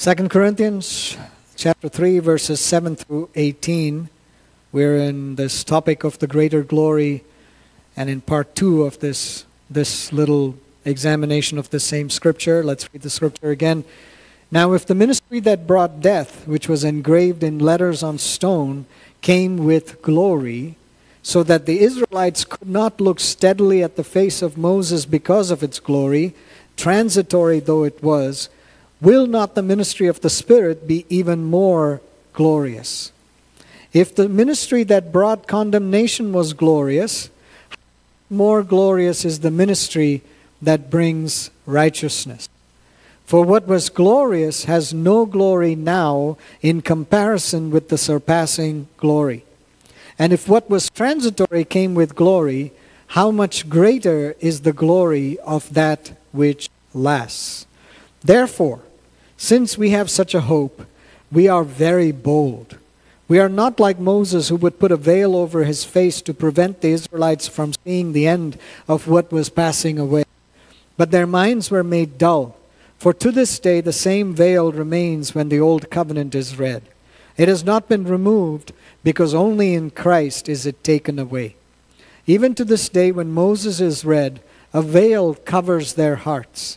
2 Corinthians chapter 3 verses 7 through 18 we're in this topic of the greater glory and in part 2 of this this little examination of the same scripture. Let's read the scripture again. Now if the ministry that brought death which was engraved in letters on stone came with glory so that the Israelites could not look steadily at the face of Moses because of its glory transitory though it was will not the ministry of the Spirit be even more glorious? If the ministry that brought condemnation was glorious, more glorious is the ministry that brings righteousness. For what was glorious has no glory now in comparison with the surpassing glory. And if what was transitory came with glory, how much greater is the glory of that which lasts? Therefore, since we have such a hope, we are very bold. We are not like Moses, who would put a veil over his face to prevent the Israelites from seeing the end of what was passing away. But their minds were made dull. For to this day the same veil remains when the old covenant is read. It has not been removed because only in Christ is it taken away. Even to this day, when Moses is read, a veil covers their hearts.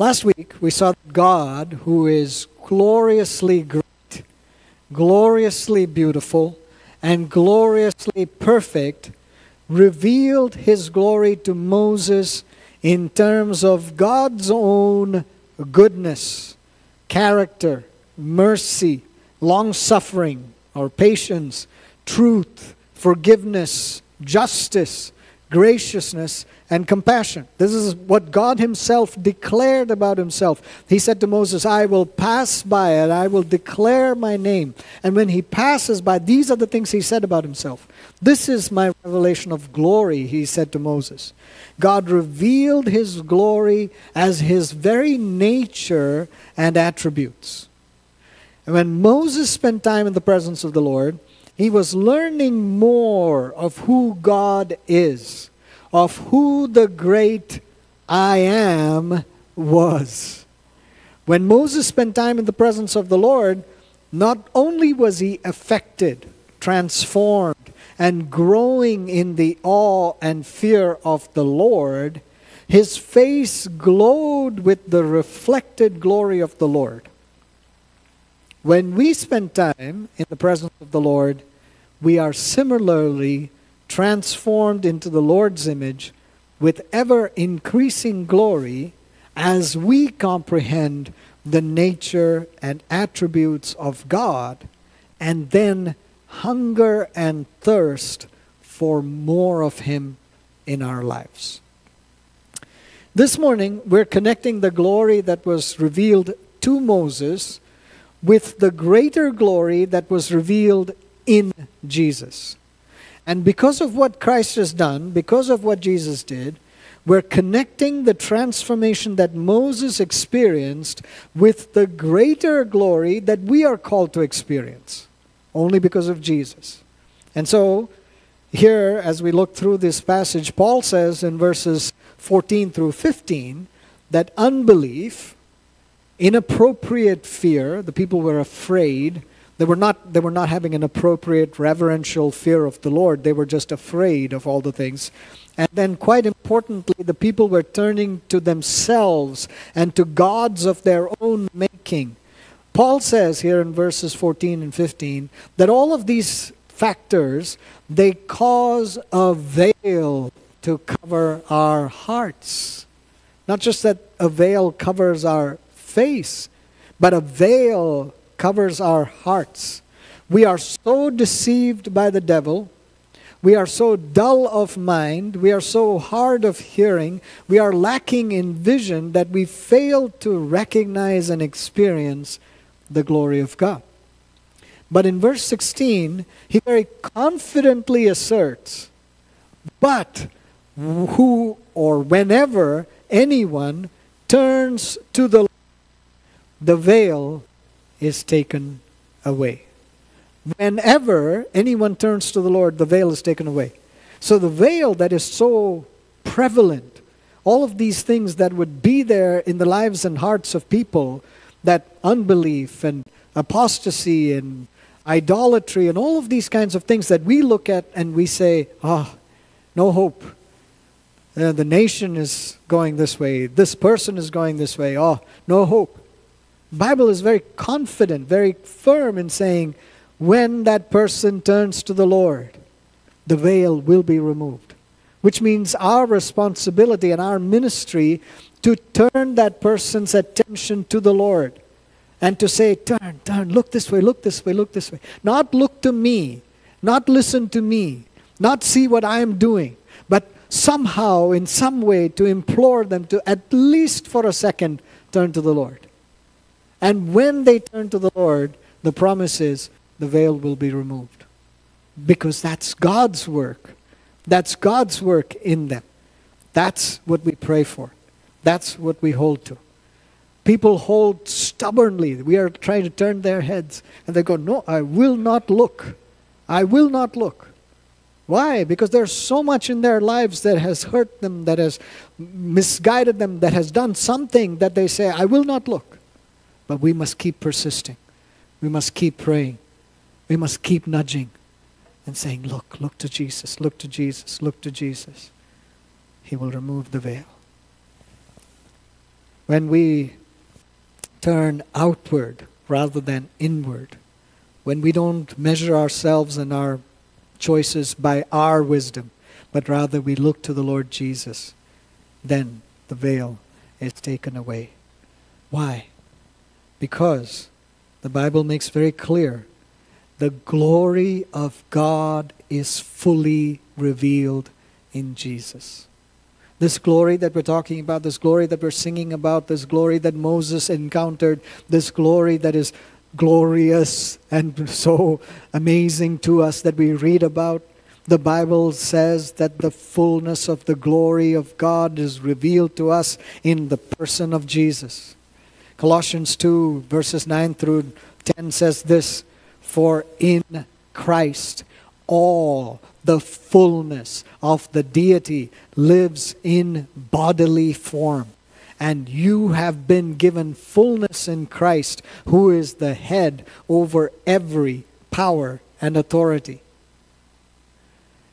Last week, we saw God, who is gloriously great, gloriously beautiful, and gloriously perfect, revealed his glory to Moses in terms of God's own goodness, character, mercy, long suffering or patience, truth, forgiveness, justice, graciousness, and compassion. This is what God Himself declared about Himself. He said to Moses, I will pass by and I will declare my name. And when He passes by, these are the things He said about Himself. This is my revelation of glory, He said to Moses. God revealed His glory as His very nature and attributes. And when Moses spent time in the presence of the Lord, he was learning more of who God is, of who the great I am was. When Moses spent time in the presence of the Lord, not only was he affected, transformed, and growing in the awe and fear of the Lord, his face glowed with the reflected glory of the Lord. When we spend time in the presence of the Lord, we are similarly transformed into the Lord's image with ever increasing glory as we comprehend the nature and attributes of God and then hunger and thirst for more of Him in our lives. This morning, we're connecting the glory that was revealed to Moses with the greater glory that was revealed in Jesus. And because of what Christ has done, because of what Jesus did, we're connecting the transformation that Moses experienced with the greater glory that we are called to experience, only because of Jesus. And so, here, as we look through this passage, Paul says in verses 14 through 15 that unbelief, inappropriate fear, the people were afraid, they were not they were not having an appropriate reverential fear of the Lord. They were just afraid of all the things. And then quite importantly, the people were turning to themselves and to gods of their own making. Paul says here in verses 14 and 15 that all of these factors they cause a veil to cover our hearts. Not just that a veil covers our face, but a veil covers our hearts. We are so deceived by the devil. we are so dull of mind, we are so hard of hearing, we are lacking in vision that we fail to recognize and experience the glory of God. But in verse 16, he very confidently asserts, But who or whenever anyone turns to the Lord, the veil is taken away. Whenever anyone turns to the Lord, the veil is taken away. So the veil that is so prevalent, all of these things that would be there in the lives and hearts of people, that unbelief and apostasy and idolatry and all of these kinds of things that we look at and we say, ah, oh, no hope. Uh, the nation is going this way. This person is going this way. Oh, no hope. Bible is very confident, very firm in saying, when that person turns to the Lord, the veil will be removed. Which means our responsibility and our ministry to turn that person's attention to the Lord and to say, Turn, turn, look this way, look this way, look this way. Not look to me, not listen to me, not see what I am doing, but somehow, in some way, to implore them to at least for a second turn to the Lord. And when they turn to the Lord, the promise is the veil will be removed. Because that's God's work. That's God's work in them. That's what we pray for. That's what we hold to. People hold stubbornly. We are trying to turn their heads. And they go, No, I will not look. I will not look. Why? Because there's so much in their lives that has hurt them, that has misguided them, that has done something that they say, I will not look. But we must keep persisting. We must keep praying. We must keep nudging and saying, Look, look to Jesus, look to Jesus, look to Jesus. He will remove the veil. When we turn outward rather than inward, when we don't measure ourselves and our choices by our wisdom, but rather we look to the Lord Jesus, then the veil is taken away. Why? Because the Bible makes very clear the glory of God is fully revealed in Jesus. This glory that we're talking about, this glory that we're singing about, this glory that Moses encountered, this glory that is glorious and so amazing to us that we read about. The Bible says that the fullness of the glory of God is revealed to us in the person of Jesus. Colossians 2, verses 9 through 10 says this For in Christ all the fullness of the deity lives in bodily form and you have been given fullness in Christ, who is the head over every power and authority.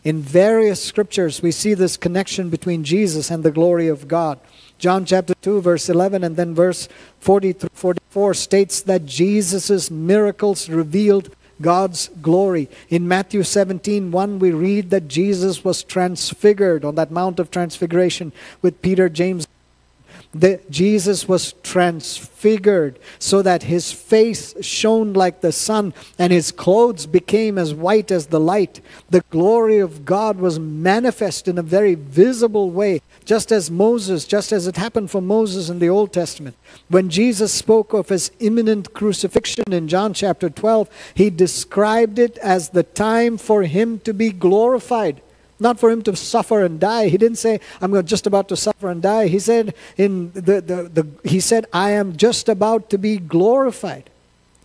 In various scriptures, we see this connection between Jesus and the glory of God. John chapter 2, verse 11, and then verse 40 through 44 states that Jesus' miracles revealed God's glory. In Matthew 17, 1, we read that Jesus was transfigured on that Mount of Transfiguration with Peter, James, the, Jesus was transfigured so that his face shone like the sun and his clothes became as white as the light. The glory of God was manifest in a very visible way, just as Moses, just as it happened for Moses in the Old Testament. When Jesus spoke of his imminent crucifixion in John chapter 12, he described it as the time for him to be glorified not for him to suffer and die. He didn't say, I'm just about to suffer and die. He said, in the, the, the, he said, I am just about to be glorified.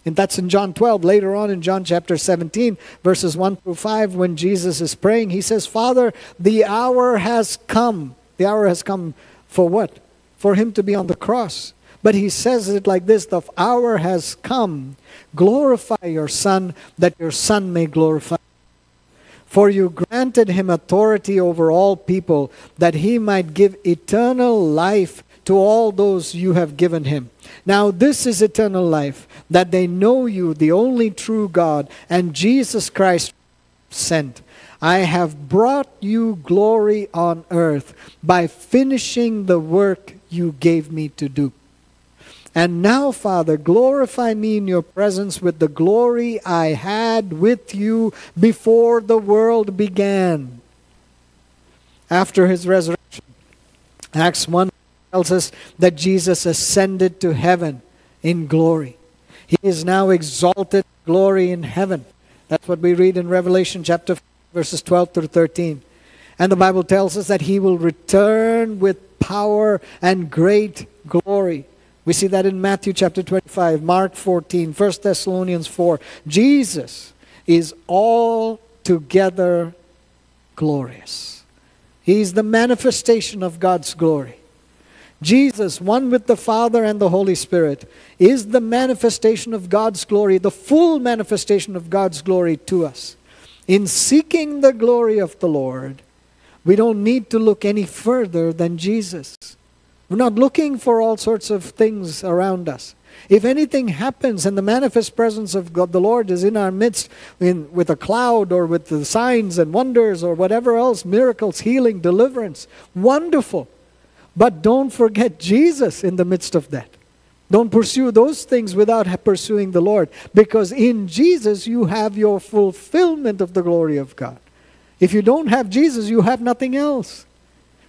And that's in John 12. Later on in John chapter 17, verses 1 through 5, when Jesus is praying, he says, Father, the hour has come. The hour has come for what? For him to be on the cross. But he says it like this The hour has come. Glorify your Son, that your Son may glorify for you granted him authority over all people, that he might give eternal life to all those you have given him. Now, this is eternal life, that they know you, the only true God, and Jesus Christ sent. I have brought you glory on earth by finishing the work you gave me to do. And now, Father, glorify me in your presence with the glory I had with you before the world began. After his resurrection, Acts 1 tells us that Jesus ascended to heaven in glory. He is now exalted glory in heaven. That's what we read in Revelation chapter 5, verses 12 through 13. And the Bible tells us that he will return with power and great glory. We see that in Matthew chapter 25, Mark 14, 1 Thessalonians 4. Jesus is altogether glorious. He's the manifestation of God's glory. Jesus, one with the Father and the Holy Spirit, is the manifestation of God's glory, the full manifestation of God's glory to us. In seeking the glory of the Lord, we don't need to look any further than Jesus. We're not looking for all sorts of things around us. If anything happens and the manifest presence of God, the Lord is in our midst in, with a cloud or with the signs and wonders or whatever else, miracles, healing, deliverance, wonderful. But don't forget Jesus in the midst of that. Don't pursue those things without pursuing the Lord because in Jesus you have your fulfillment of the glory of God. If you don't have Jesus, you have nothing else.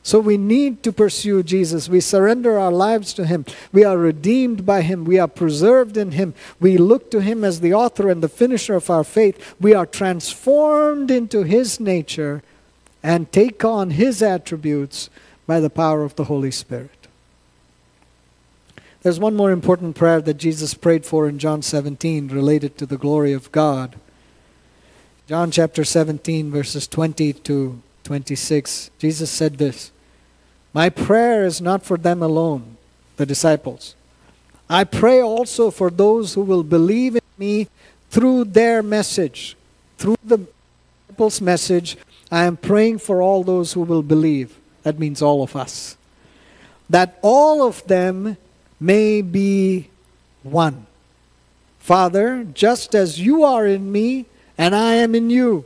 So we need to pursue Jesus. We surrender our lives to Him. We are redeemed by Him. We are preserved in Him. We look to Him as the author and the finisher of our faith. We are transformed into His nature and take on His attributes by the power of the Holy Spirit. There's one more important prayer that Jesus prayed for in John 17 related to the glory of God. John chapter 17, verses 20 to 26, Jesus said this My prayer is not for them alone, the disciples. I pray also for those who will believe in me through their message. Through the disciples' message, I am praying for all those who will believe. That means all of us. That all of them may be one. Father, just as you are in me and I am in you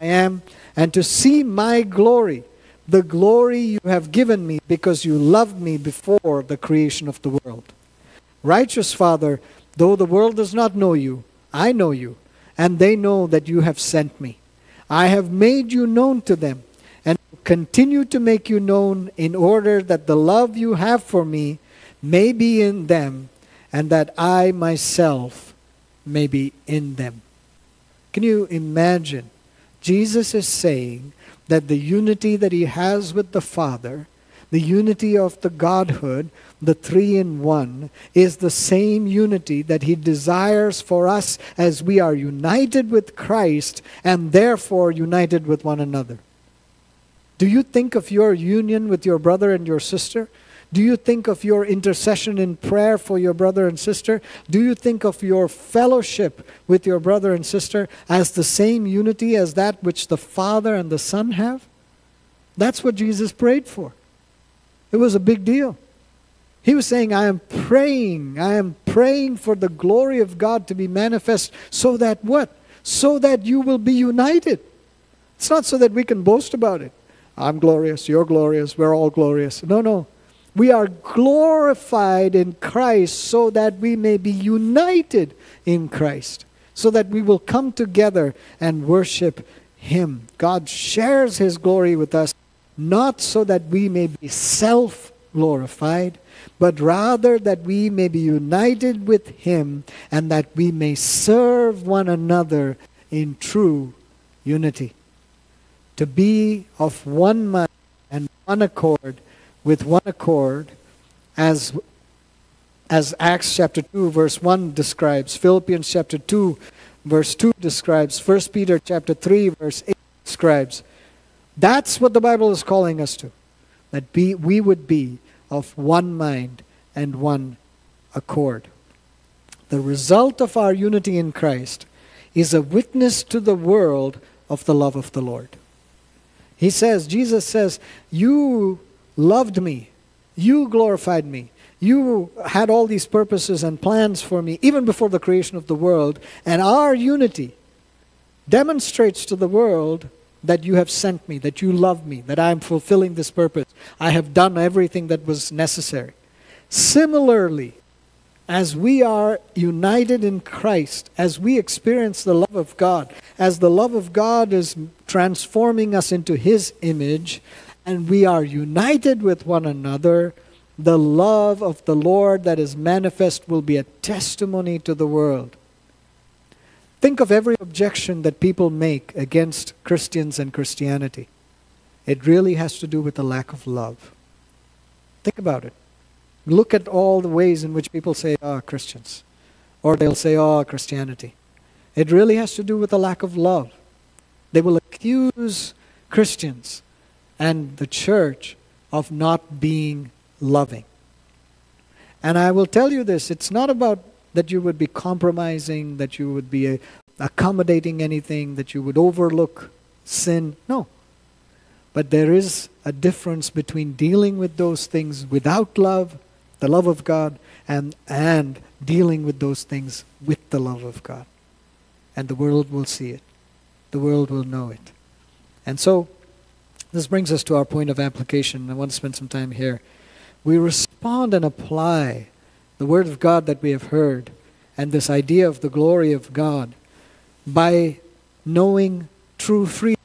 I am, and to see my glory, the glory you have given me because you loved me before the creation of the world. Righteous Father, though the world does not know you, I know you, and they know that you have sent me. I have made you known to them, and continue to make you known in order that the love you have for me may be in them, and that I myself may be in them. Can you imagine Jesus is saying that the unity that he has with the Father, the unity of the Godhood, the three in one, is the same unity that he desires for us as we are united with Christ and therefore united with one another. Do you think of your union with your brother and your sister? Do you think of your intercession in prayer for your brother and sister? Do you think of your fellowship with your brother and sister as the same unity as that which the Father and the Son have? That's what Jesus prayed for. It was a big deal. He was saying, I am praying, I am praying for the glory of God to be manifest so that what? So that you will be united. It's not so that we can boast about it. I'm glorious, you're glorious, we're all glorious. No, no. We are glorified in Christ so that we may be united in Christ, so that we will come together and worship Him. God shares His glory with us, not so that we may be self glorified, but rather that we may be united with Him and that we may serve one another in true unity. To be of one mind and one accord with one accord as as Acts chapter 2 verse 1 describes, Philippians chapter 2 verse 2 describes, 1 Peter chapter 3 verse 8 describes. That's what the Bible is calling us to. That be, we would be of one mind and one accord. the result of our unity in Christ, is a witness to the world of the love of the Lord. He says, Jesus says, You loved me, you glorified me, you had all these purposes and plans for me even before the creation of the world, and our unity demonstrates to the world that you have sent me, that you love me, that I am fulfilling this purpose. I have done everything that was necessary. Similarly, as we are united in Christ, as we experience the love of God, as the love of God is transforming us into His image, and we are united with one another, the love of the Lord that is manifest will be a testimony to the world. Think of every objection that people make against Christians and Christianity. It really has to do with the lack of love. Think about it. Look at all the ways in which people say, oh, Christians. Or they'll say, oh, Christianity. It really has to do with the lack of love. They will accuse Christians and the church of not being loving. And I will tell you this it's not about that you would be compromising, that you would be uh, accommodating anything, that you would overlook sin. No. But there is a difference between dealing with those things without love, the love of God, and, and dealing with those things with the love of God. And the world will see it, the world will know it. And so, this brings us to our point of application. I want to spend some time here. We respond and apply the Word of God that we have heard, and this idea of the glory of God by knowing true freedom.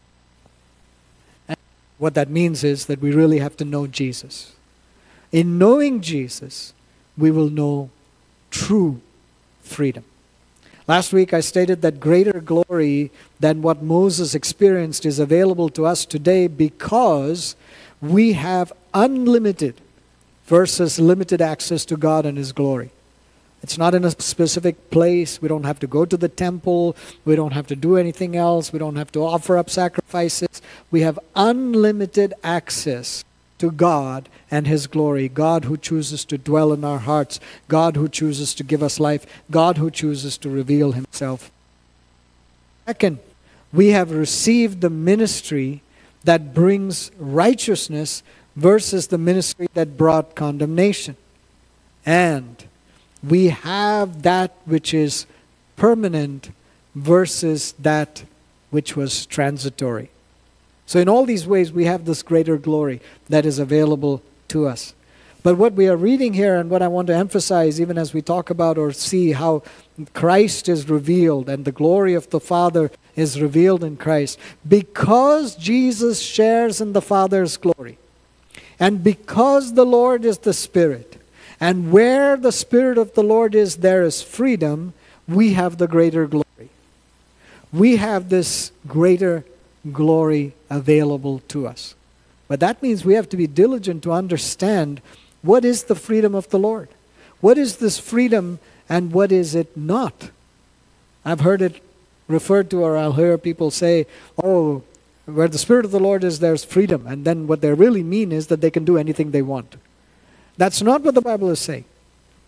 And what that means is that we really have to know Jesus. In knowing Jesus, we will know true freedom. Last week I stated that greater glory than what Moses experienced is available to us today because we have unlimited versus limited access to God and His glory. It's not in a specific place. We don't have to go to the temple. We don't have to do anything else. We don't have to offer up sacrifices. We have unlimited access to God and His glory. God who chooses to dwell in our hearts. God who chooses to give us life. God who chooses to reveal Himself. Second, we have received the ministry that brings righteousness versus the ministry that brought condemnation. And we have that which is permanent versus that which was transitory. So, in all these ways, we have this greater glory that is available to us. But what we are reading here, and what I want to emphasize, even as we talk about or see how Christ is revealed and the glory of the Father is revealed in Christ, because Jesus shares in the Father's glory, and because the Lord is the Spirit, and where the Spirit of the Lord is, there is freedom, we have the greater glory. We have this greater glory available to us. But that means we have to be diligent to understand what is the freedom of the Lord. What is this freedom and what is it not? I've heard it referred to, or I'll hear people say, oh, where the Spirit of the Lord is, there's freedom. And then what they really mean is that they can do anything they want. That's not what the Bible is saying.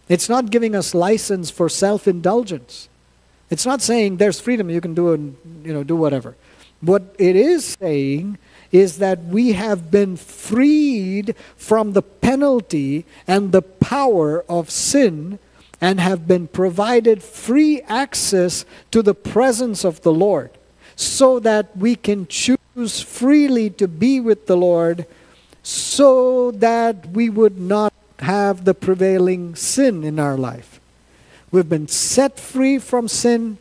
It's not giving us license for self indulgence. It's not saying there's freedom, you can do, and, you know, do whatever. What it is saying is that we have been freed from the penalty and the power of sin and have been provided free access to the presence of the Lord so that we can choose freely to be with the Lord so that we would not have the prevailing sin in our life. We've been set free from sin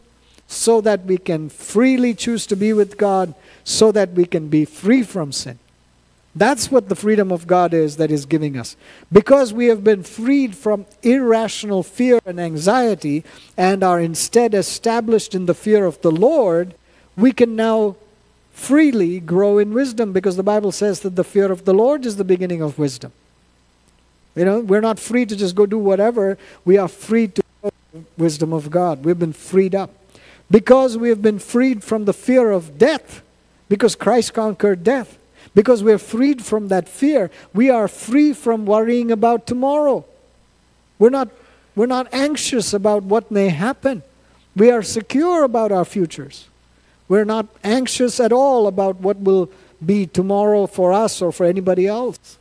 so that we can freely choose to be with God, so that we can be free from sin. That's what the freedom of God is that is giving us. Because we have been freed from irrational fear and anxiety and are instead established in the fear of the Lord, we can now freely grow in wisdom because the Bible says that the fear of the Lord is the beginning of wisdom. You know, we're not free to just go do whatever. We are free to wisdom of God. We've been freed up. Because we have been freed from the fear of death, because Christ conquered death, because we're freed from that fear, we are free from worrying about tomorrow. We're not We're not anxious about what may happen. We are secure about our futures. We're not anxious at all about what will be tomorrow for us or for anybody else.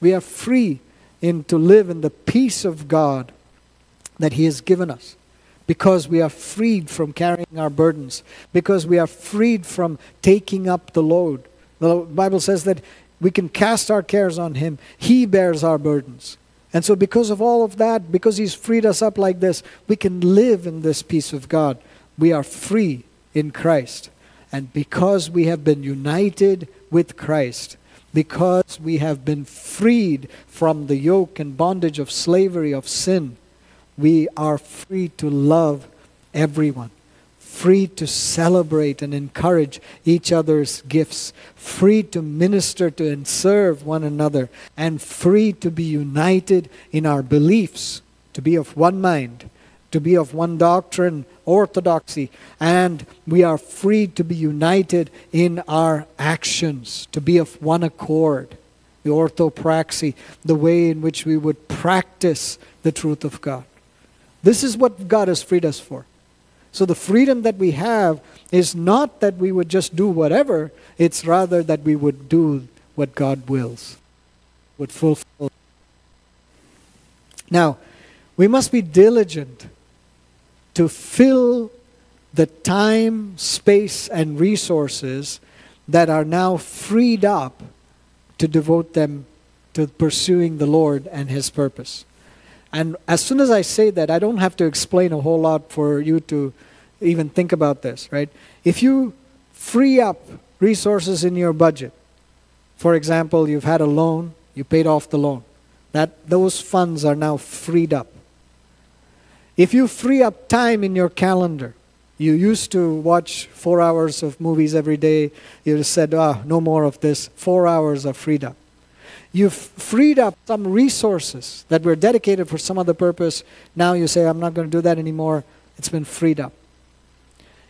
We are free in to live in the peace of God that He has given us because we are freed from carrying our burdens, because we are freed from taking up the load. The Bible says that we can cast our cares on Him, He bears our burdens. And so, because of all of that, because He's freed us up like this, we can live in this peace of God. We are free in Christ. And because we have been united with Christ, because we have been freed from the yoke and bondage of slavery of sin, we are free to love everyone, free to celebrate and encourage each other's gifts, free to minister to and serve one another, and free to be united in our beliefs, to be of one mind, to be of one doctrine, orthodoxy, and we are free to be united in our actions, to be of one accord. The orthopraxy, the way in which we would practice the truth of God. This is what God has freed us for. So the freedom that we have is not that we would just do whatever, it's rather that we would do what God wills, would fulfill. Now, we must be diligent to fill the time, space, and resources that are now freed up to devote them to pursuing the Lord and His purpose. And as soon as I say that, I don't have to explain a whole lot for you to even think about this, right? If you free up resources in your budget, for example, you've had a loan, you paid off the loan, that those funds are now freed up. If you free up time in your calendar, you used to watch four hours of movies every day. You said, ah, no more of this. Four hours are freed up. You've freed up some resources that were dedicated for some other purpose. Now you say, I'm not going to do that anymore. It's been freed up.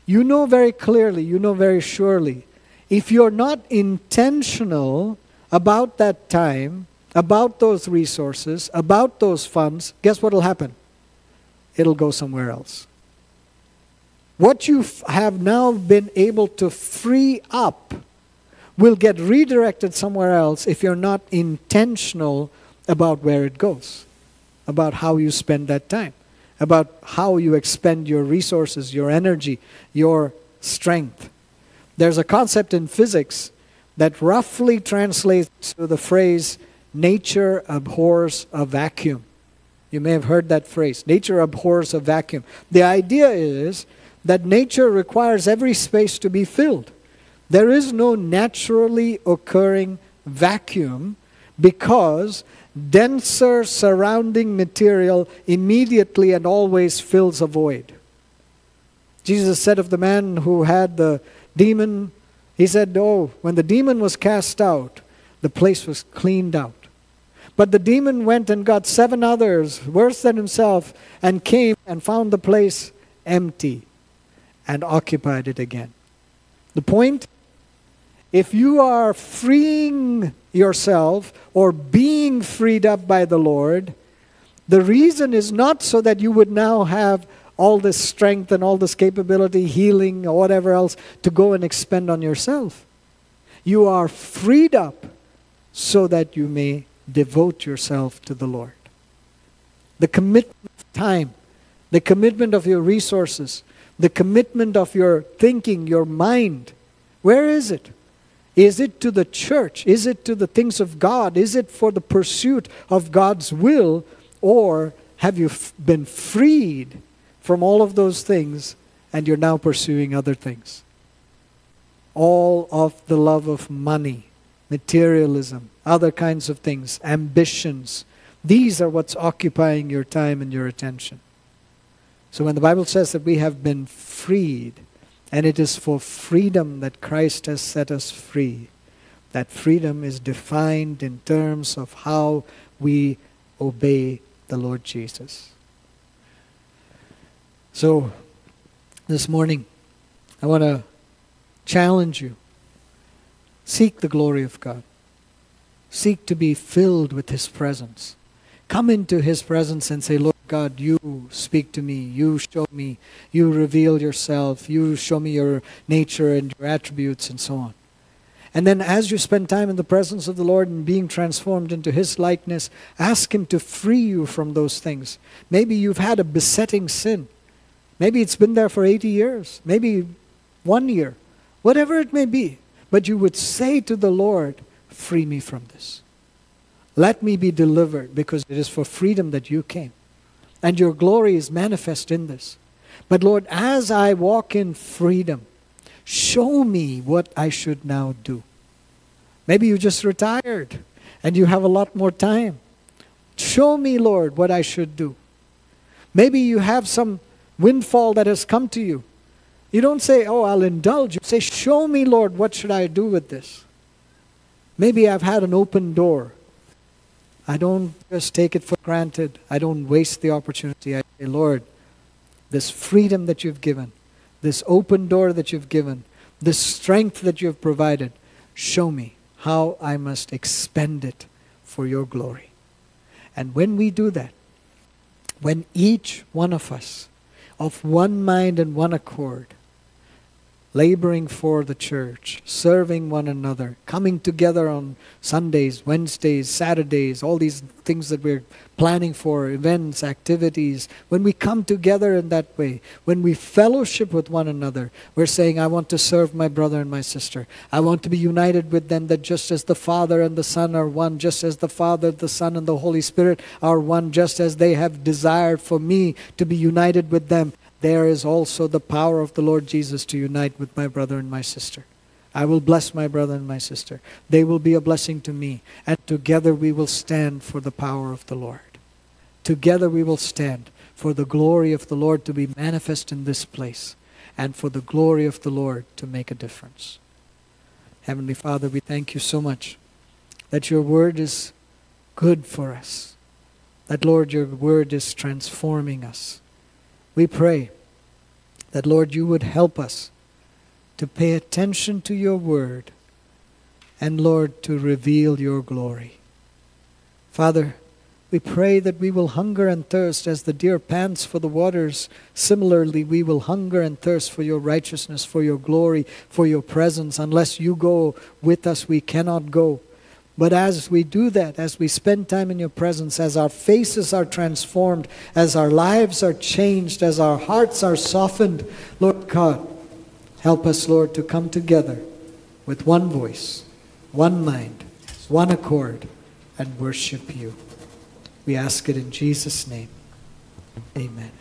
You know very clearly, you know very surely, if you're not intentional about that time, about those resources, about those funds, guess what will happen? it'll go somewhere else. What you have now been able to free up will get redirected somewhere else if you're not intentional about where it goes, about how you spend that time, about how you expend your resources, your energy, your strength. There's a concept in physics that roughly translates to the phrase nature abhors a vacuum. You may have heard that phrase nature abhors a vacuum. The idea is that nature requires every space to be filled. There is no naturally occurring vacuum because denser surrounding material immediately and always fills a void. Jesus said of the man who had the demon, he said, Oh, when the demon was cast out, the place was cleaned out. But the demon went and got seven others, worse than himself, and came and found the place empty and occupied it again. The point if you are freeing yourself or being freed up by the Lord, the reason is not so that you would now have all this strength and all this capability, healing, or whatever else to go and expend on yourself. You are freed up so that you may devote yourself to the Lord. The commitment of time, the commitment of your resources, the commitment of your thinking, your mind, where is it? Is it to the church? Is it to the things of God? Is it for the pursuit of God's will? Or have you been freed from all of those things and you're now pursuing other things? All of the love of money, materialism, other kinds of things, ambitions. These are what's occupying your time and your attention. So when the Bible says that we have been freed, and it is for freedom that Christ has set us free, that freedom is defined in terms of how we obey the Lord Jesus. So, this morning, I want to challenge you seek the glory of God. Seek to be filled with His presence. Come into His presence and say, Lord, God, you speak to me, you show me, you reveal yourself, you show me your nature and your attributes, and so on. And then, as you spend time in the presence of the Lord and being transformed into His likeness, ask Him to free you from those things. Maybe you've had a besetting sin. Maybe it's been there for 80 years, maybe one year, whatever it may be. But you would say to the Lord, Free me from this. Let me be delivered because it is for freedom that you came. And your glory is manifest in this. But Lord, as I walk in freedom, Show me what I should now do. Maybe you just retired and you have a lot more time. Show me, Lord, what I should do. Maybe you have some windfall that has come to you. You don't say, Oh, I'll indulge. You say, Show me, Lord, what should I do with this? Maybe I've had an open door. I don't just take it for granted. I don't waste the opportunity. I say, Lord, this freedom that you've given, this open door that you've given, this strength that you've provided, show me how I must expend it for your glory. And when we do that, when each one of us, of one mind and one accord, laboring for the church, serving one another, coming together on Sundays, Wednesdays, Saturdays, all these things that we're planning for, events, activities, when we come together in that way, when we fellowship with one another, we're saying, I want to serve my brother and my sister. I want to be united with them, that just as the Father and the Son are one, just as the Father, the Son, and the Holy Spirit are one, just as they have desired for me to be united with them there is also the power of the Lord Jesus to unite with my brother and my sister. I will bless my brother and my sister. They will be a blessing to me. And together we will stand for the power of the Lord. Together we will stand for the glory of the Lord to be manifest in this place and for the glory of the Lord to make a difference. Heavenly Father, we thank you so much that your word is good for us. That, Lord, your word is transforming us. We pray that, Lord, you would help us to pay attention to your word and, Lord, to reveal your glory. Father, we pray that we will hunger and thirst as the deer pants for the waters. Similarly, we will hunger and thirst for your righteousness, for your glory, for your presence. Unless you go with us, we cannot go. But as we do that, as we spend time in your presence, as our faces are transformed, as our lives are changed, as our hearts are softened, Lord God, help us, Lord, to come together with one voice, one mind, one accord, and worship you. We ask it in Jesus' name. Amen.